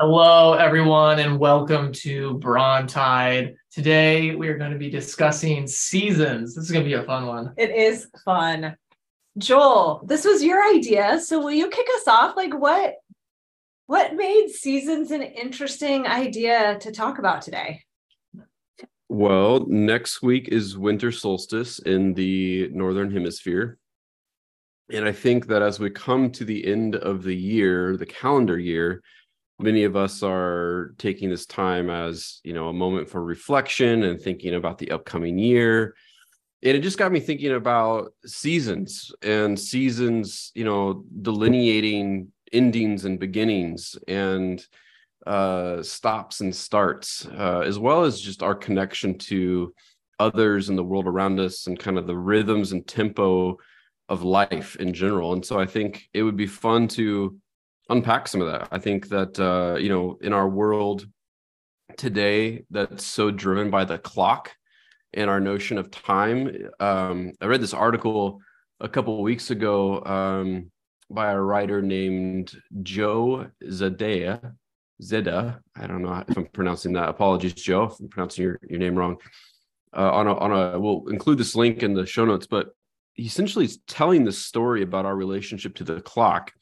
Hello, everyone, and welcome to Brontide. Today, we are going to be discussing seasons. This is going to be a fun one. It is fun. Joel, this was your idea, so will you kick us off? Like, what what made seasons an interesting idea to talk about today? Well, next week is winter solstice in the northern hemisphere. And I think that as we come to the end of the year, the calendar year, many of us are taking this time as, you know, a moment for reflection and thinking about the upcoming year. And it just got me thinking about seasons and seasons, you know, delineating endings and beginnings and uh, stops and starts, uh, as well as just our connection to others in the world around us and kind of the rhythms and tempo of life in general. And so I think it would be fun to unpack some of that. I think that uh, you know, in our world today that's so driven by the clock and our notion of time. Um, I read this article a couple weeks ago um, by a writer named Joe Zadeh. Zeda, I don't know if I'm pronouncing that. Apologies, Joe, if I'm pronouncing your, your name wrong. Uh, on a on a we'll include this link in the show notes, but he essentially is telling the story about our relationship to the clock.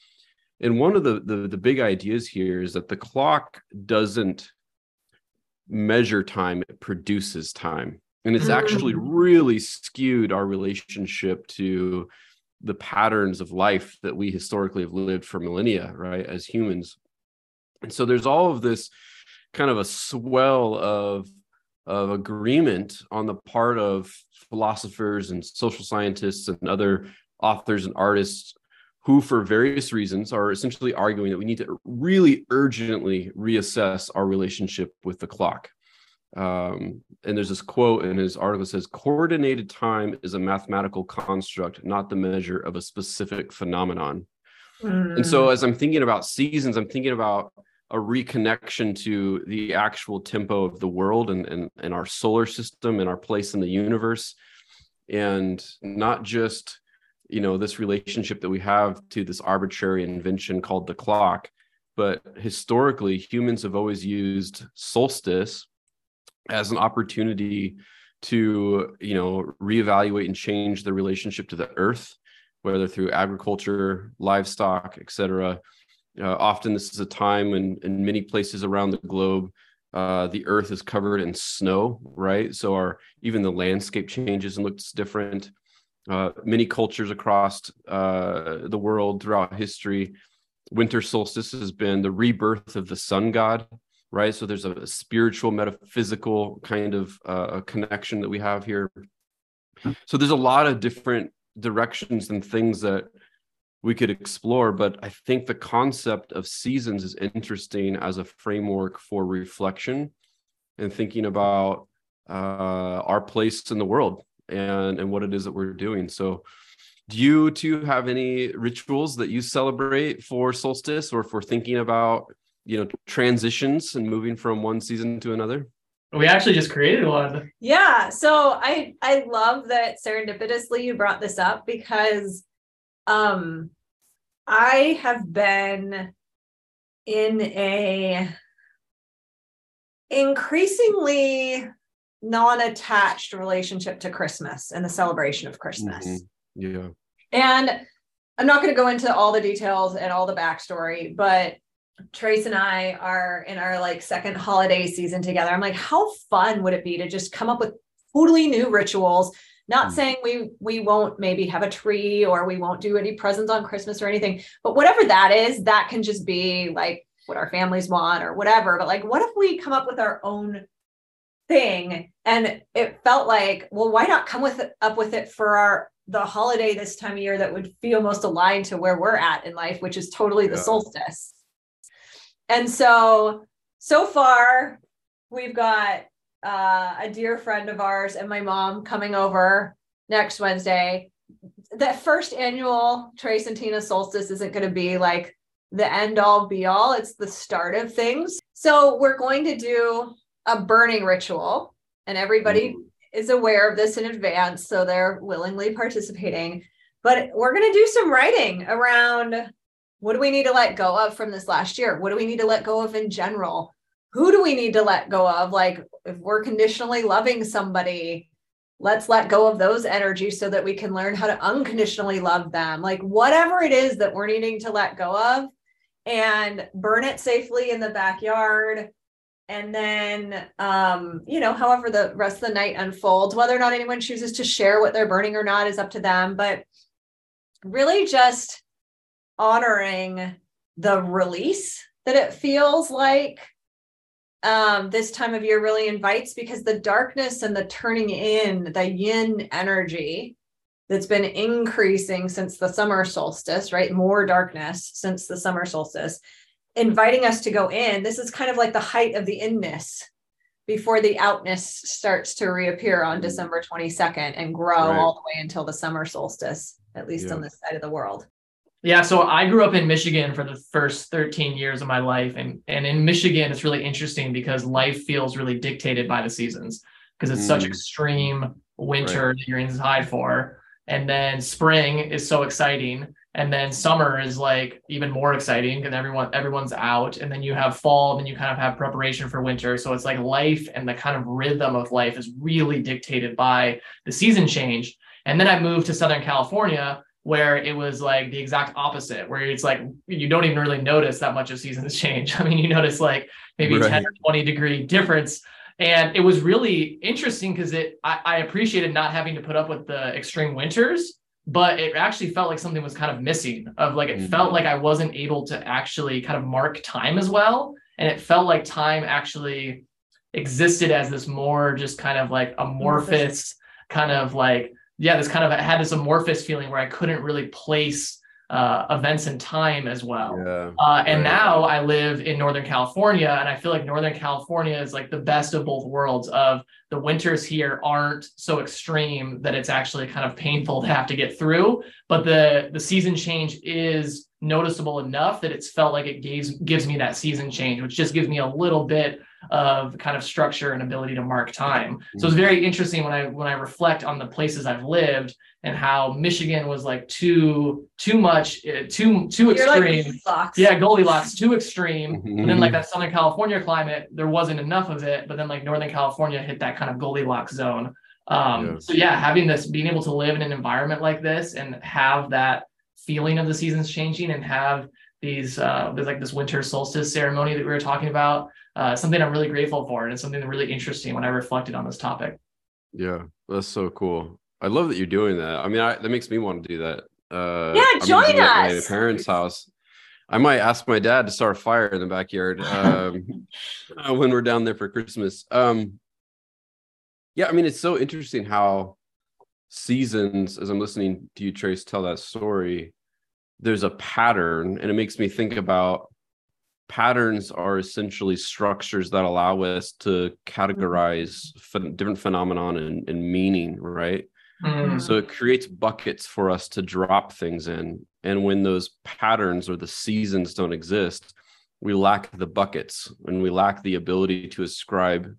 And one of the, the the big ideas here is that the clock doesn't measure time; it produces time, and it's actually Mm. really skewed our relationship to the patterns of life that we historically have lived for millennia, right, as humans. And so there's all of this kind of a swell of of agreement on the part of philosophers and social scientists and other authors and artists who for various reasons are essentially arguing that we need to really urgently reassess our relationship with the clock. Um, and there's this quote in his article that says coordinated time is a mathematical construct not the measure of a specific phenomenon. And so Mm. as i'm thinking about seasons i'm thinking about a reconnection to the actual tempo of the world and, and, and our solar system and our place in the universe. And not just you know this relationship that we have to this arbitrary invention called the clock. But historically humans have always used solstice as an opportunity to you know reevaluate and change the relationship to the earth whether through agriculture livestock etc uh, often this is a time when in many places around the globe uh, the earth is covered in snow right? So our even the landscape changes and looks different uh, many cultures across uh, the world throughout history. Winter solstice has been the rebirth of the sun god right? So there's a spiritual metaphysical kind of uh, connection that we have here. So there's a lot of different directions and things that we could explore but i think the concept of seasons is interesting as a framework for reflection and thinking about uh, our place in the world and and what it is that we're doing so do you two have any rituals that you celebrate for solstice or for thinking about you know transitions and moving from one season to another We actually just created one. Yeah, so I I love that serendipitously you brought this up because um I have been in a increasingly non-attached relationship to Christmas and the celebration of Christmas. Mhm. yeah And I'm not going to go into all the details and all the backstory, but Trace and I are in our like second holiday season together. I'm like, how fun would it be to just come up with totally new rituals? Not Mm. saying we we won't maybe have a tree or we won't do any presents on Christmas or anything, but whatever that is, that can just be like what our families want or whatever. But like, what if we come up with our own thing? And it felt like, well, why not come with it, up with it for our the holiday this time of year that would feel most aligned to where we're at in life, which is totally the Yeah. solstice. And so, so far, we've got uh, a dear friend of ours and my mom coming over next Wednesday. That first annual Trace and Tina solstice isn't going to be like the end all be all, it's the start of things. So, we're going to do a burning ritual, and everybody mm. is aware of this in advance, so they're willingly participating. But we're going to do some writing around What do we need to let go of from this last year? What do we need to let go of in general? Who do we need to let go of? Like, if we're conditionally loving somebody, let's let go of those energies so that we can learn how to unconditionally love them. Like, whatever it is that we're needing to let go of and burn it safely in the backyard. And then, um, you know, however the rest of the night unfolds, whether or not anyone chooses to share what they're burning or not is up to them. But really just honoring the release that it feels like um, this time of year really invites because the darkness and the turning in, the yin energy that's been increasing since the summer solstice, right? More darkness since the summer solstice, inviting us to go in. This is kind of like the height of the inness before the outness starts to reappear on mm. December 22nd and grow right. all the way until the summer solstice, at least yeah. on this side of the world. Yeah, so I grew up in Michigan for the first 13 years of my life. And, and in Michigan, it's really interesting because life feels really dictated by the seasons because it's mm. such extreme winter right. that you're inside for. And then spring is so exciting. And then summer is like even more exciting because everyone everyone's out. And then you have fall, and you kind of have preparation for winter. So it's like life and the kind of rhythm of life is really dictated by the season change. And then I moved to Southern California where it was like the exact opposite, where it's like you don't even really notice that much of seasons change. I mean, you notice like maybe right. 10 or 20 degree difference. And it was really interesting because it I, I appreciated not having to put up with the extreme winters, but it actually felt like something was kind of missing of like it mm-hmm. felt like I wasn't able to actually kind of mark time as well. And it felt like time actually existed as this more just kind of like amorphous kind of like yeah, this kind of had this amorphous feeling where I couldn't really place uh, events in time as well. Yeah, uh, and right. now I live in Northern California, and I feel like Northern California is like the best of both worlds. Of the winters here aren't so extreme that it's actually kind of painful to have to get through, but the the season change is noticeable enough that it's felt like it gives gives me that season change, which just gives me a little bit of kind of structure and ability to mark time. So it's very interesting when I when I reflect on the places I've lived and how Michigan was like too too much uh, too too extreme. Like yeah, Goldilocks too extreme. and then like that Southern California climate, there wasn't enough of it. But then like Northern California hit that kind of Goldilocks zone. Um, yeah. So yeah, having this, being able to live in an environment like this and have that feeling of the seasons changing and have these uh, there's like this winter solstice ceremony that we were talking about uh, something I'm really grateful for, and it's something really interesting when I reflected on this topic. Yeah, that's so cool. I love that you're doing that. I mean, I, that makes me want to do that. Uh, yeah, join us. my parents' house. I might ask my dad to start a fire in the backyard um, uh, when we're down there for Christmas. Um, yeah, I mean, it's so interesting how seasons, as I'm listening to you, Trace, tell that story, there's a pattern, and it makes me think about patterns are essentially structures that allow us to categorize ph- different phenomenon and, and meaning right mm. so it creates buckets for us to drop things in and when those patterns or the seasons don't exist we lack the buckets and we lack the ability to ascribe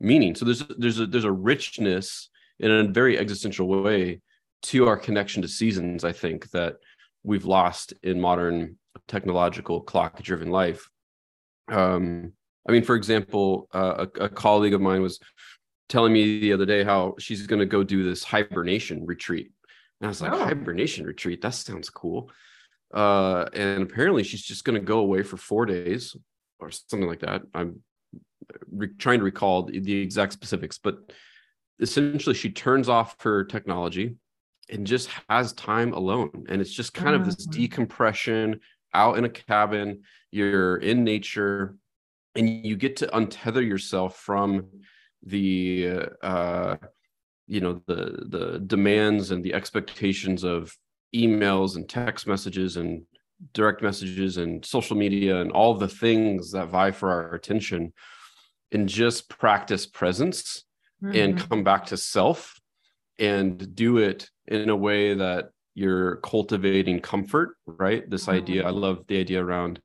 meaning so there's there's a there's a richness in a very existential way to our connection to seasons i think that we've lost in modern technological clock driven life um, I mean, for example, uh, a, a, colleague of mine was telling me the other day how she's going to go do this hibernation retreat. And I was like, oh. hibernation retreat? That sounds cool. Uh, and apparently she's just going to go away for four days or something like that. I'm re- trying to recall the, the exact specifics, but essentially she turns off her technology and just has time alone. And it's just kind mm-hmm. of this mm-hmm. decompression out in a cabin you're in nature and you get to untether yourself from the uh you know the the demands and the expectations of emails and text messages and direct messages and social media and all the things that vie for our attention and just practice presence mm-hmm. and come back to self and do it in a way that you're cultivating comfort right this mm-hmm. idea i love the idea around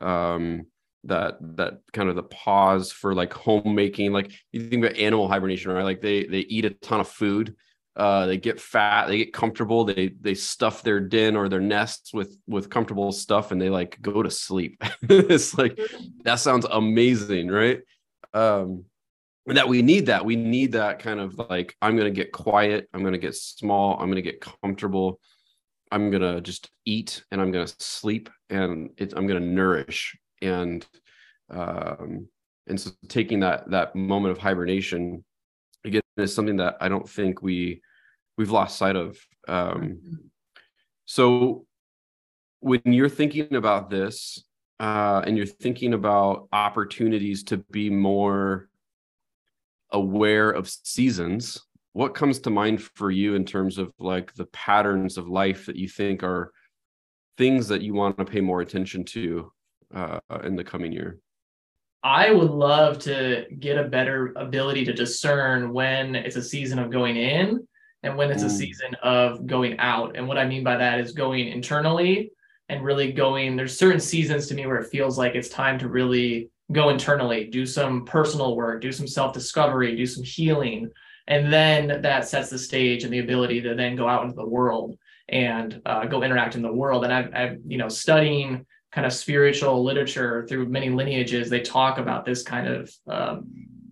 um that that kind of the pause for like homemaking like you think about animal hibernation right like they they eat a ton of food uh, they get fat, they get comfortable, they they stuff their den or their nests with with comfortable stuff, and they like go to sleep. it's like that sounds amazing, right? Um, that we need that. We need that kind of like I'm gonna get quiet, I'm gonna get small, I'm gonna get comfortable, I'm gonna just eat, and I'm gonna sleep, and I'm gonna nourish, and um, and so taking that that moment of hibernation again is something that I don't think we we've lost sight of. Um, so when you're thinking about this uh, and you're thinking about opportunities to be more aware of seasons, what comes to mind for you in terms of like the patterns of life that you think are things that you want to pay more attention to uh, in the coming year? I would love to get a better ability to discern when it's a season of going in and when it's mm. a season of going out. And what I mean by that is going internally and really going. There's certain seasons to me where it feels like it's time to really go internally, do some personal work, do some self discovery, do some healing. And then that sets the stage and the ability to then go out into the world and uh, go interact in the world. And I've, I've, you know, studying kind of spiritual literature through many lineages, they talk about this kind of um,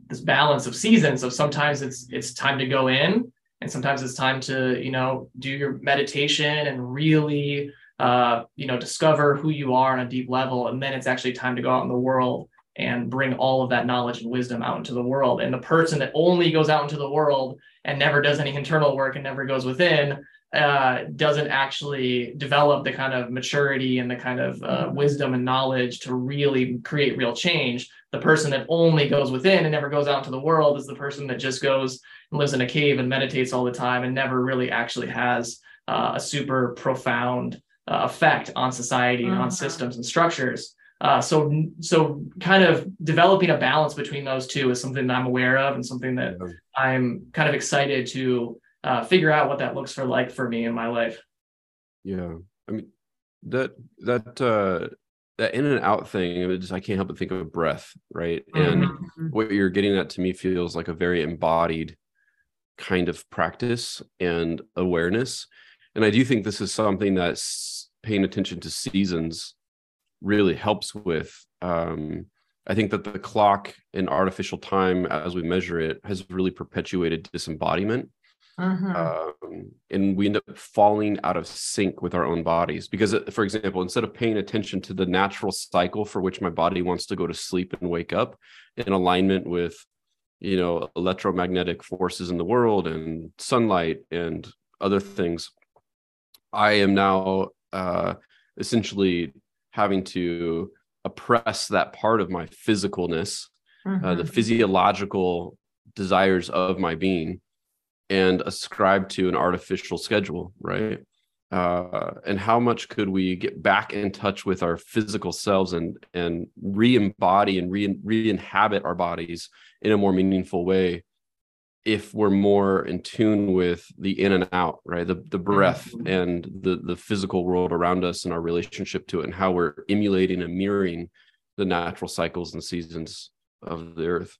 this balance of seasons. Of sometimes it's it's time to go in, and sometimes it's time to you know do your meditation and really uh, you know discover who you are on a deep level, and then it's actually time to go out in the world and bring all of that knowledge and wisdom out into the world. And the person that only goes out into the world and never does any internal work and never goes within uh, doesn't actually develop the kind of maturity and the kind of uh, wisdom and knowledge to really create real change. The person that only goes within and never goes out into the world is the person that just goes and lives in a cave and meditates all the time and never really actually has uh, a super profound uh, effect on society and on uh-huh. systems and structures. Uh, so, so kind of developing a balance between those two is something that I'm aware of and something that. I'm kind of excited to uh, figure out what that looks for like for me in my life. Yeah, I mean that that uh, that in and out thing. I, just, I can't help but think of breath, right? Mm-hmm. And what you're getting at to me feels like a very embodied kind of practice and awareness. And I do think this is something that's paying attention to seasons really helps with. Um, I think that the clock in artificial time, as we measure it, has really perpetuated disembodiment. Mm-hmm. Um, and we end up falling out of sync with our own bodies because uh, for example instead of paying attention to the natural cycle for which my body wants to go to sleep and wake up in alignment with you know electromagnetic forces in the world and sunlight and other things i am now uh, essentially having to oppress that part of my physicalness, mm-hmm. uh, the mm-hmm. physiological desires of my being, and ascribe to an artificial schedule, right? Uh, and how much could we get back in touch with our physical selves and and re-embody and re- re-inhabit our bodies in a more meaningful way if we're more in tune with the in and out right? The the breath mm-hmm. and the the physical world around us and our relationship to it and how we're emulating and mirroring the natural cycles and seasons of the earth.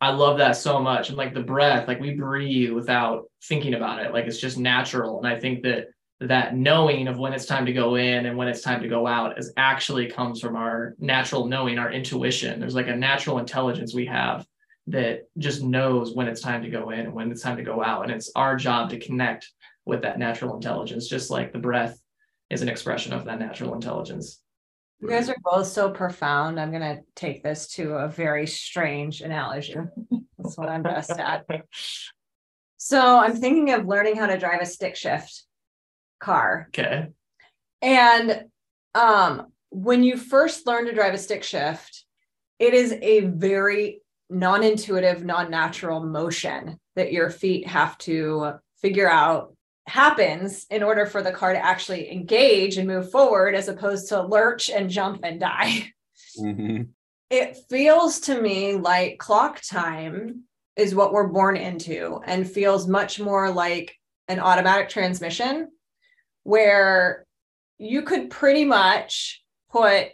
I love that so much. And like the breath like we breathe without thinking about it. Like it's just natural. And i think that that knowing of when it's time to go in and when it's time to go out is actually comes from our natural knowing our intuition. There's like a natural intelligence we have that just knows when it's time to go in and when it's time to go out. And it's our job to connect with that natural intelligence, just like the breath is an expression of that natural intelligence. You guys are both so profound. I'm going to take this to a very strange analogy. That's what I'm best at. So I'm thinking of learning how to drive a stick shift car. Okay. And um, when you first learn to drive a stick shift, it is a very non intuitive, non natural motion that your feet have to figure out happens in order for the car to actually engage and move forward as opposed to lurch and jump and die. Mm-hmm. It feels to me like clock time is what we're born into and feels much more like an automatic transmission where you could pretty much put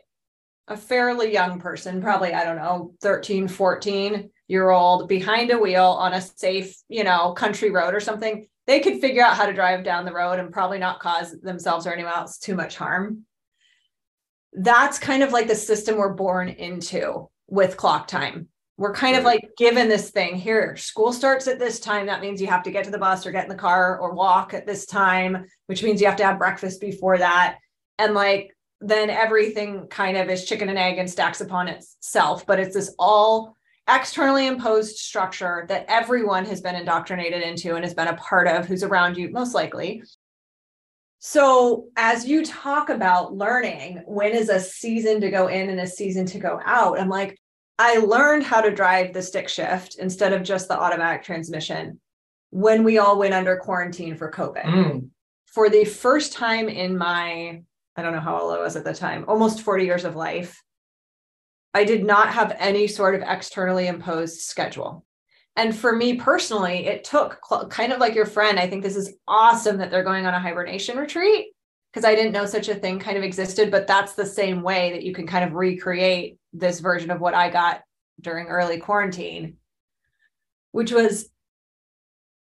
a fairly young person, probably, I don't know, 13, 14, year old behind a wheel on a safe, you know, country road or something, they could figure out how to drive down the road and probably not cause themselves or anyone else too much harm. That's kind of like the system we're born into with clock time. We're kind of like given this thing here, school starts at this time. That means you have to get to the bus or get in the car or walk at this time, which means you have to have breakfast before that. And like, then everything kind of is chicken and egg and stacks upon itself. But it's this all externally imposed structure that everyone has been indoctrinated into and has been a part of who's around you, most likely. So, as you talk about learning, when is a season to go in and a season to go out? I'm like, I learned how to drive the stick shift instead of just the automatic transmission when we all went under quarantine for COVID. Mm. For the first time in my, I don't know how old I was at the time, almost 40 years of life, I did not have any sort of externally imposed schedule. And for me personally, it took kind of like your friend. I think this is awesome that they're going on a hibernation retreat because I didn't know such a thing kind of existed, but that's the same way that you can kind of recreate this version of what I got during early quarantine, which was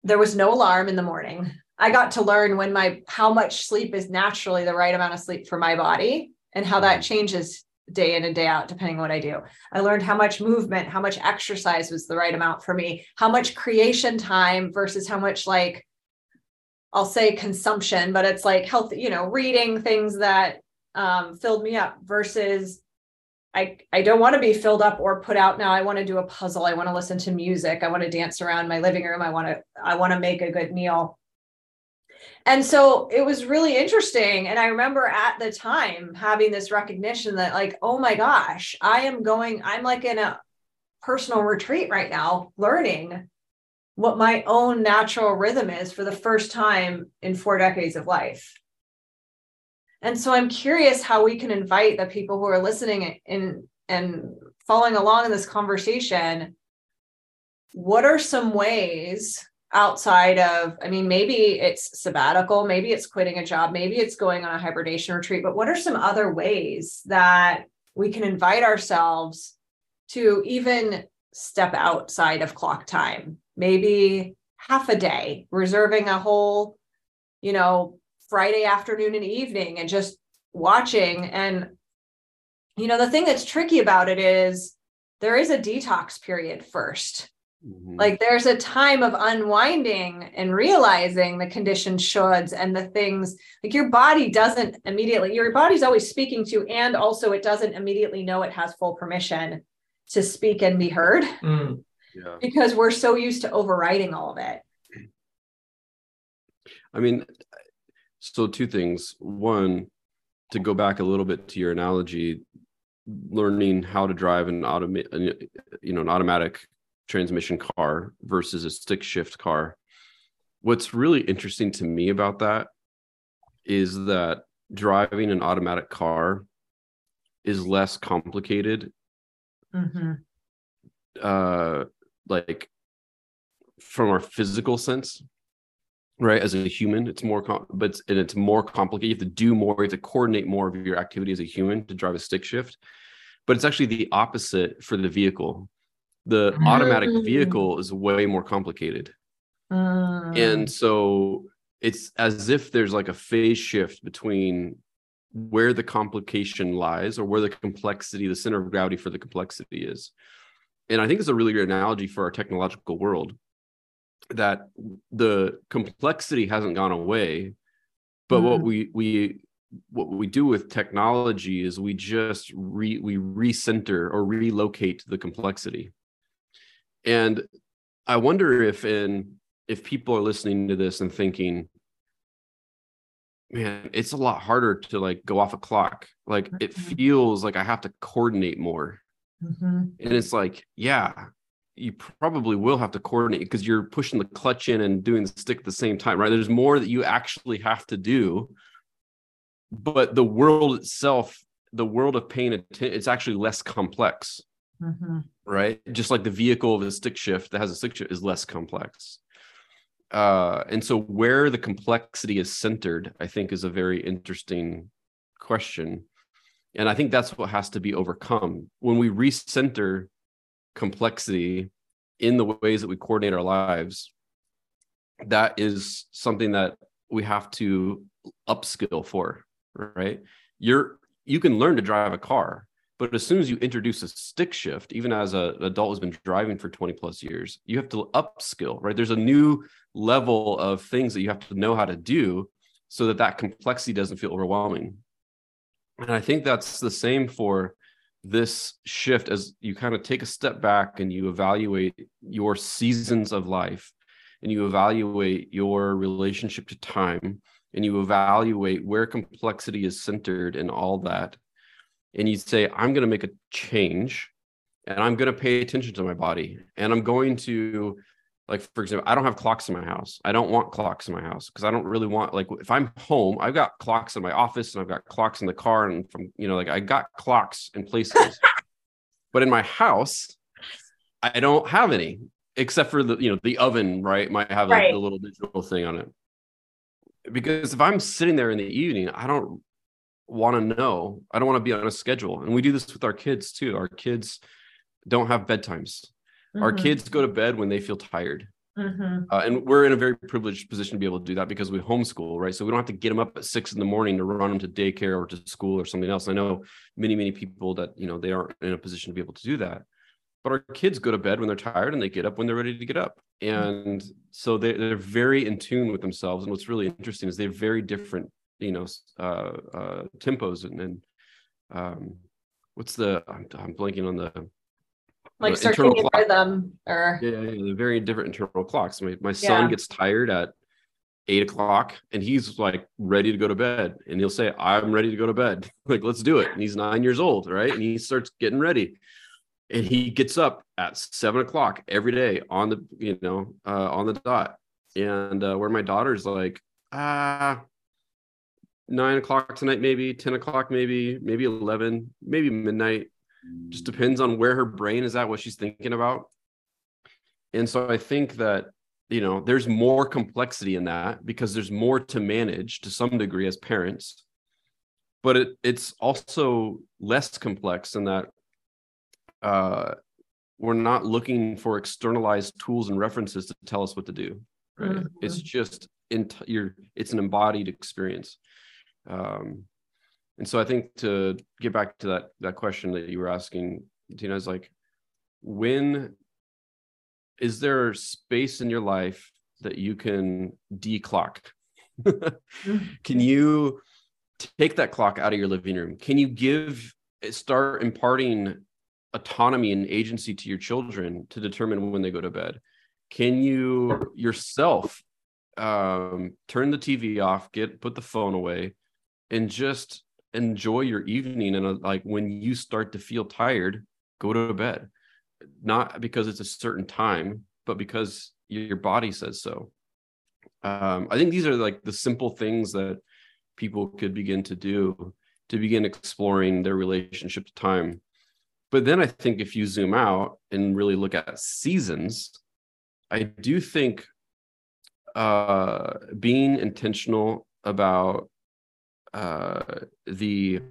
there was no alarm in the morning. I got to learn when my how much sleep is naturally the right amount of sleep for my body and how that changes day in and day out depending on what I do. I learned how much movement, how much exercise was the right amount for me, how much creation time versus how much like I'll say consumption, but it's like healthy, you know, reading things that um, filled me up versus I, I don't want to be filled up or put out now. I want to do a puzzle. I want to listen to music. I want to dance around my living room. I want to, I want to make a good meal. And so it was really interesting. And I remember at the time having this recognition that, like, oh my gosh, I am going, I'm like in a personal retreat right now, learning what my own natural rhythm is for the first time in four decades of life. And so I'm curious how we can invite the people who are listening in and following along in this conversation. What are some ways outside of, I mean, maybe it's sabbatical, maybe it's quitting a job, maybe it's going on a hibernation retreat, but what are some other ways that we can invite ourselves to even step outside of clock time? Maybe half a day, reserving a whole, you know, Friday afternoon and evening and just watching. And, you know, the thing that's tricky about it is there is a detox period 1st mm-hmm. Like there's a time of unwinding and realizing the conditioned shoulds and the things like your body doesn't immediately, your body's always speaking to, and also it doesn't immediately know it has full permission to speak and be heard mm. yeah. because we're so used to overriding all of it. I mean, so two things. One, to go back a little bit to your analogy, learning how to drive an automatic, you know, an automatic transmission car versus a stick shift car. What's really interesting to me about that is that driving an automatic car is less complicated. Mm-hmm. Uh, like from our physical sense right as a human it's more com- but it's, and it's more complicated you have to do more you have to coordinate more of your activity as a human to drive a stick shift but it's actually the opposite for the vehicle the mm. automatic vehicle is way more complicated mm. and so it's as if there's like a phase shift between where the complication lies or where the complexity the center of gravity for the complexity is and i think it's a really great analogy for our technological world that the complexity hasn't gone away but mm-hmm. what we we what we do with technology is we just re we recenter or relocate the complexity and i wonder if in if people are listening to this and thinking man it's a lot harder to like go off a clock like it mm-hmm. feels like i have to coordinate more mm-hmm. and it's like yeah you probably will have to coordinate because you're pushing the clutch in and doing the stick at the same time, right? There's more that you actually have to do. But the world itself, the world of paying attention, it's actually less complex, mm-hmm. Right? Just like the vehicle of a stick shift that has a stick shift is less complex. Uh, and so, where the complexity is centered, I think, is a very interesting question. And I think that's what has to be overcome. When we recenter complexity in the ways that we coordinate our lives, that is something that we have to upskill for, right? You're you can learn to drive a car, but as soon as you introduce a stick shift, even as a, an adult who's been driving for 20 plus years, you have to upskill, right? There's a new level of things that you have to know how to do so that that complexity doesn't feel overwhelming. And I think that's the same for this shift as you kind of take a step back and you evaluate your seasons of life and you evaluate your relationship to time and you evaluate where complexity is centered and all that and you say i'm going to make a change and i'm going to pay attention to my body and i'm going to like for example i don't have clocks in my house. I don't want clocks in my house because i don't really want like if i'm home i've got clocks in my office and i've got clocks in the car and from you know like i got clocks in places. But in my house i don't have any except for the you know the oven right? Might have like Right. the little digital thing on it. Because if i'm sitting there in the evening i don't want to know. I don't want to be on a schedule. And we do this with our kids too. Our kids don't have bedtimes. Our Mhm. kids go to bed when they feel tired. Mhm. uh, and we're in a very privileged position to be able to do that because we homeschool right? So we don't have to get them up at six in the morning to run them to daycare or to school or something else. I know many many people that you know they aren't in a position to be able to do that. But our kids go to bed when they're tired and they get up when they're ready to get up. And so they, they're very in tune with themselves. And what's really interesting is they're very different you know uh, uh tempos and, and um what's the I'm, I'm blanking on the like the internal clock. rhythm or yeah, yeah, very different internal clocks. My, my son Yeah. gets tired at eight o'clock and he's like ready to go to bed. And he'll say, I'm ready to go to bed. like, let's do it. And he's nine years old, right? And he starts getting ready. And he gets up at seven o'clock every day on the, you know, uh, on the dot. And uh, where my daughter's like, ah, nine o'clock tonight, maybe 10 o'clock, maybe, maybe 11, maybe midnight. Just depends on where her brain is at what she's thinking about. And so i think that you know there's more complexity in that because there's more to manage to some degree as parents. But it, it's also less complex in that uh, we're not looking for externalized tools and references to tell us what to do right? It's just in your it's an embodied experience um, and so I think to get back to that that question that you were asking, Tina, is like, when is there space in your life that you can declock? can you take that clock out of your living room? Can you give start imparting autonomy and agency to your children to determine when they go to bed? Can you yourself um, turn the TV off, get put the phone away, and just enjoy your evening? And uh, like when you start to feel tired, go to bed. Not because it's a certain time, but because your body says so. Um, I think these are like the simple things that people could begin to do to begin exploring their relationship to time. But then I think if you zoom out and really look at seasons, I do think uh, being intentional about uh, the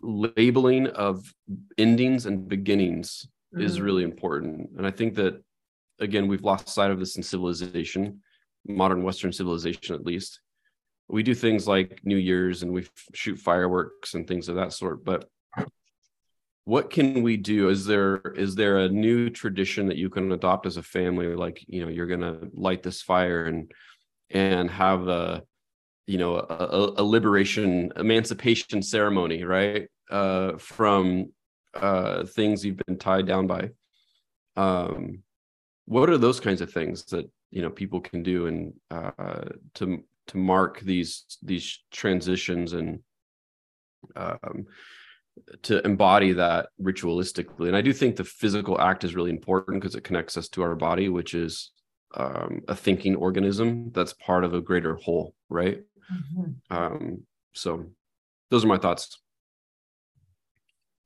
labeling of endings and beginnings is Mhm. really important. And I think that, again, we've lost sight of this in civilization, modern Western civilization at least. We do things like New Year's and we f- shoot fireworks and things of that sort. But what can we do? Is there is there a new tradition that you can adopt as a family? Like, you know, you're gonna light this fire and and have a you know a, a, liberation emancipation ceremony, right? Uh, from uh, things you've been tied down by. Um, what are those kinds of things that you know people can do and uh, to to mark these these transitions and um, to embody that ritualistically? And I do think the physical act is really important because it connects us to our body, which is um, a thinking organism that's part of a greater whole, right? Mhm. Um, so those are my thoughts.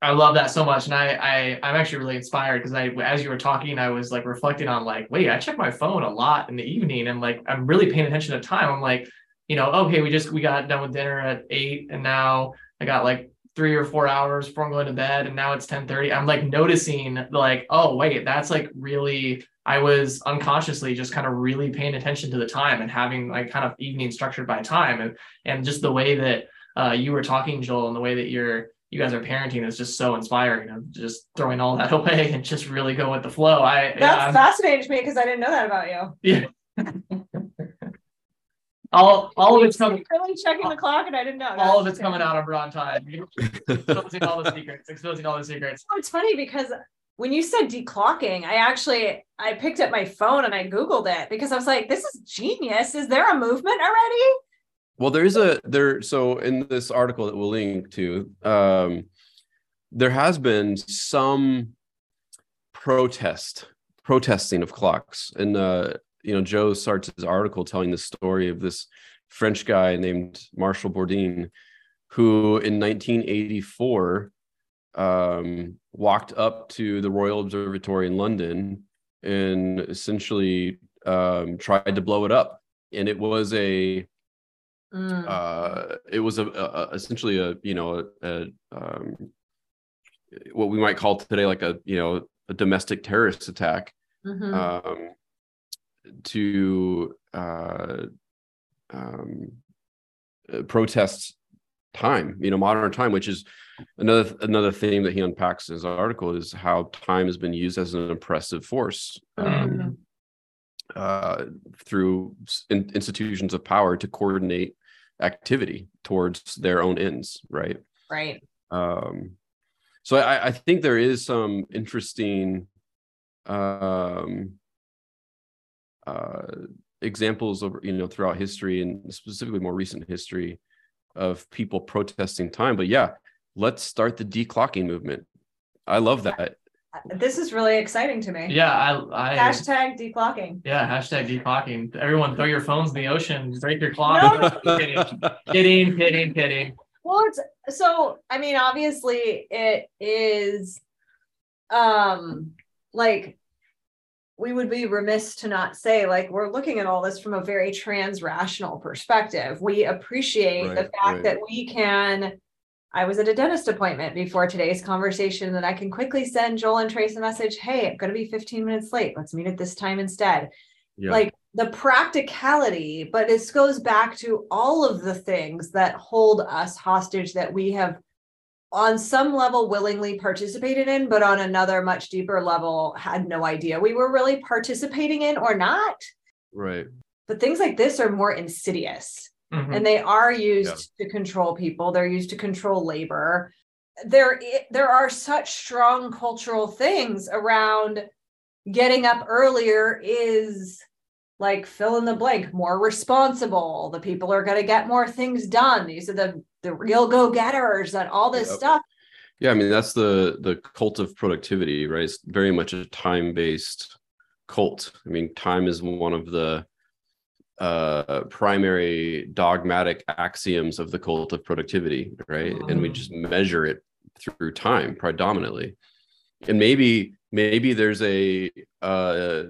I love that so much, and I, I I'm actually really inspired because I, as you were talking, I was like reflecting on like, wait, I check my phone a lot in the evening, and like I'm really paying attention to time. I'm like, you know, okay, we just we got done with dinner at eight, and now I got like three or four hours before I'm going to bed and now it's 1030. I'm like noticing like, oh wait, that's like really I was unconsciously just kind of really paying attention to the time and having like kind of evening structured by time and and just the way that uh, you were talking, Joel, and the way that you're you guys are parenting is just so inspiring. I'm just throwing all that away and just really go with the flow. I that's yeah, fascinating to me because I didn't know that about you. Yeah. all all of it's coming. Really checking the clock, and I didn't know. All of it's coming out of on time. exposing all the secrets. Exposing all the secrets. Well, it's funny because when you said declocking, I actually I picked up my phone and I googled it because I was like, "This is genius. Is there a movement already?" Well, there is a there. So in this article that we'll link to, um, there has been some protest protesting of clocks and uh you know joe starts his article telling the story of this french guy named marshall bourdin who in 1984 um, walked up to the royal observatory in london and essentially um, tried to blow it up and it was a mm. uh, it was a, a, essentially a you know a, a um, what we might call today like a you know a domestic terrorist attack mm-hmm. um, to uh, um, uh, protest time, you know, modern time, which is another another theme that he unpacks in his article is how time has been used as an oppressive force um, mm-hmm. uh, through in, institutions of power to coordinate activity towards their own ends, right? Right. Um, so I, I think there is some interesting um, examples of you know throughout history and specifically more recent history of people protesting time. But yeah, let's start the declocking movement. I love that. This is really exciting to me. Yeah, I, I hashtag declocking. Yeah, hashtag declocking. Everyone, throw your phones in the ocean, break your clock. No. kidding, kidding, kidding, kidding. Well, it's so. I mean, obviously, it is, um, like we would be remiss to not say like we're looking at all this from a very trans rational perspective we appreciate right, the fact right. that we can i was at a dentist appointment before today's conversation that i can quickly send joel and trace a message hey i'm going to be 15 minutes late let's meet at this time instead yeah. like the practicality but this goes back to all of the things that hold us hostage that we have on some level willingly participated in, but on another much deeper level had no idea we were really participating in or not. Right. But things like this are more insidious mm-hmm. and they are used yeah. to control people, they're used to control labor. There, there are such strong cultural things around getting up earlier is like fill in the blank more responsible the people are going to get more things done these are the the real go-getters and all this yep. stuff. Yeah i mean that's the the cult of productivity right? It's very much a time-based cult. I mean time is one of the uh primary dogmatic axioms of the cult of productivity right? And we just measure it through time predominantly. And maybe maybe there's a uh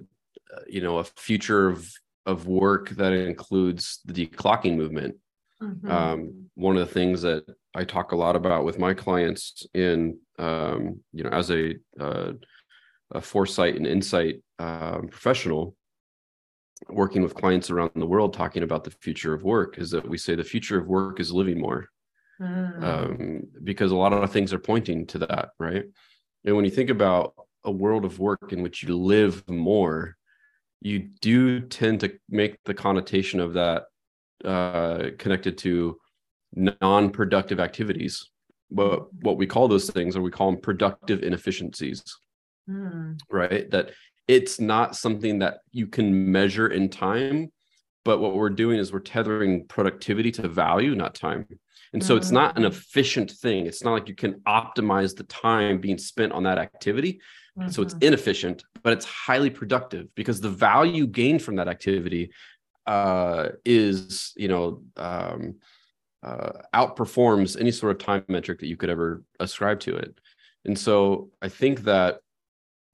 you know a future of of work that includes the declocking movement. Mm-hmm. um, one of the things that i talk a lot about with my clients in um, you know as a uh, a foresight and insight um, professional working with clients around the world talking about the future of work is that we say the future of work is living more mm. um, because a lot of things are pointing to that right and when you think about a world of work in which you live more you do tend to make the connotation of that uh, connected to non-productive activities. But what we call those things, or we call them productive inefficiencies, mm. right? That it's not something that you can measure in time, but what we're doing is we're tethering productivity to value, not time. And so it's not an hmm. efficient thing. It's not like you can optimize the time being spent on that activity. Mm-hmm. So it's mm-hmm. inefficient, but it's highly productive because the value gained from that activity uh, is, you know, um, uh, outperforms any sort of time metric that you could ever ascribe to it. And so I think that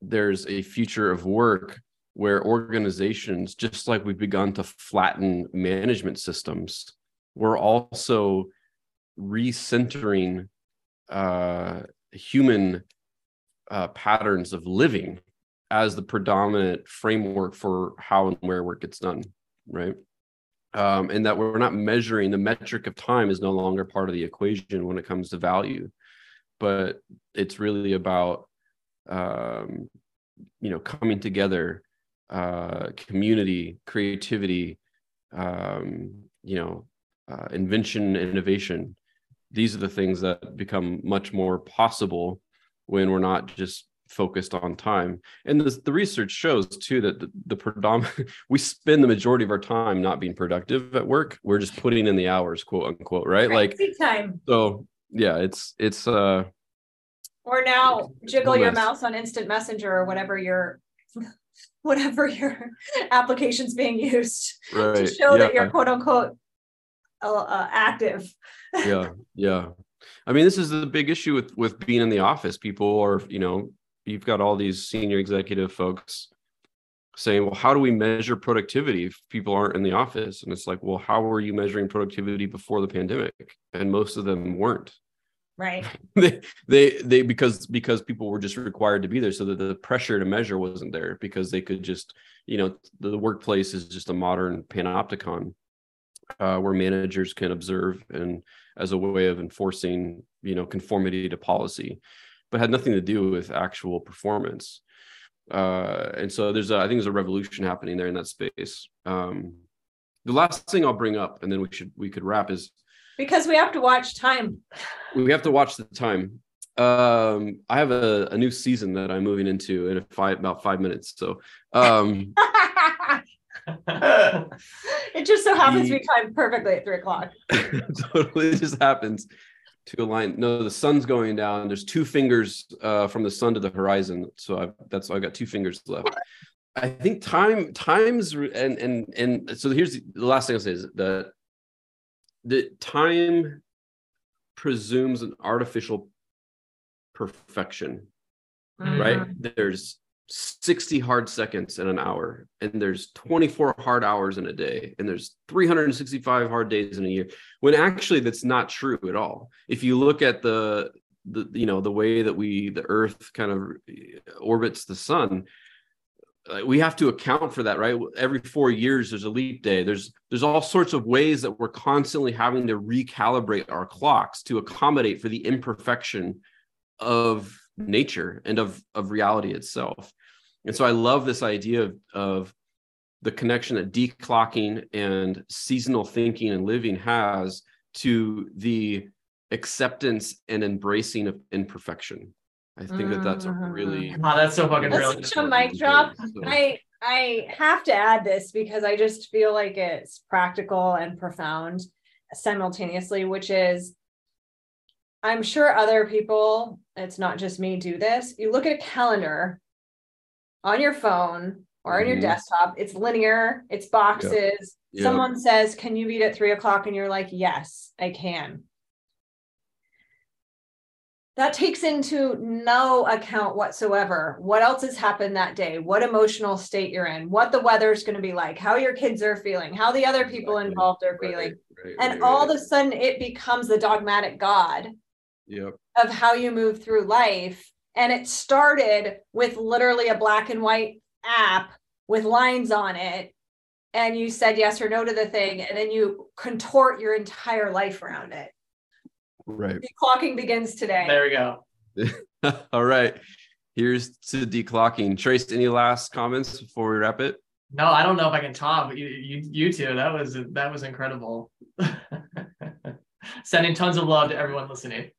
there's a future of work where organizations, just like we've begun to flatten management systems, we're also recentering uh, human uh, patterns of living as the predominant framework for how and where work gets done, right? Um, and that we're not measuring the metric of time is no longer part of the equation when it comes to value, but it's really about um, you know coming together, uh, community, creativity, um, you know, uh, invention, innovation. These are the things that become much more possible when we're not just focused on time. And the, the research shows too that the, the predominant we spend the majority of our time not being productive at work. We're just putting in the hours, quote unquote, right? Like time. So yeah, it's it's uh or now jiggle your mouse on instant messenger or whatever your whatever your application's being used right. to show yeah. that you're quote unquote uh, uh, active yeah yeah i mean this is the big issue with with being in the office people are you know you've got all these senior executive folks saying well how do we measure productivity if people aren't in the office? And it's like well how were you measuring productivity before the pandemic? And most of them weren't. Right. They they they because because people were just required to be there so that the pressure to measure wasn't there because they could just you know the, the workplace is just a modern panopticon uh, where managers can observe and as a way of enforcing you know conformity to policy but had nothing to do with actual performance uh, and so there's a, i think there's a revolution happening there in that space um, the last thing i'll bring up and then we should we could wrap is because we have to watch time. We have to watch the time. Um, I have a, a new season that I'm moving into in five about five minutes. So um it just so happens the, we time perfectly at three o'clock. totally it just happens to align. No, the sun's going down. There's two fingers uh, from the sun to the horizon. So I've, that's I've got two fingers left. I think time times and and and so here's the, the last thing I'll say is that the time presumes an artificial perfection mm-hmm. right there's 60 hard seconds in an hour and there's 24 hard hours in a day and there's 365 hard days in a year when actually that's not true at all. If you look at the the you know the way that we the earth kind of orbits the sun uh, we have to account for that right? Every four years there's a leap day. There's there's all sorts of ways that we're constantly having to recalibrate our clocks to accommodate for the imperfection of nature and of of reality itself and so i love this idea of, of the connection that declocking and seasonal thinking and living has to the acceptance and embracing of imperfection I think that that's a really mm-hmm. oh, that's so fucking that's such a mic drop. So. I I have to add this because I just feel like it's practical and profound simultaneously, which is I'm sure other people, it's not just me, do this. You look at a calendar on your phone or on your mm-hmm. desktop, it's linear, it's boxes. Yep. Yep. Someone says, Can you meet at three o'clock? And you're like, Yes, I can that takes into no account whatsoever what else has happened that day what emotional state you're in what the weather's going to be like how your kids are feeling how the other people involved are feeling right, right, and right, all of a sudden it becomes the dogmatic god yep. of how you move through life and it started with literally a black and white app with lines on it and you said yes or no to the thing and then you contort your entire life around it Right. Declocking begins today. There we go. All right. Here's to declocking. Trace, any last comments before we wrap it? No, I don't know if I can top you, you, you two. That was that was incredible. Sending tons of love to everyone listening.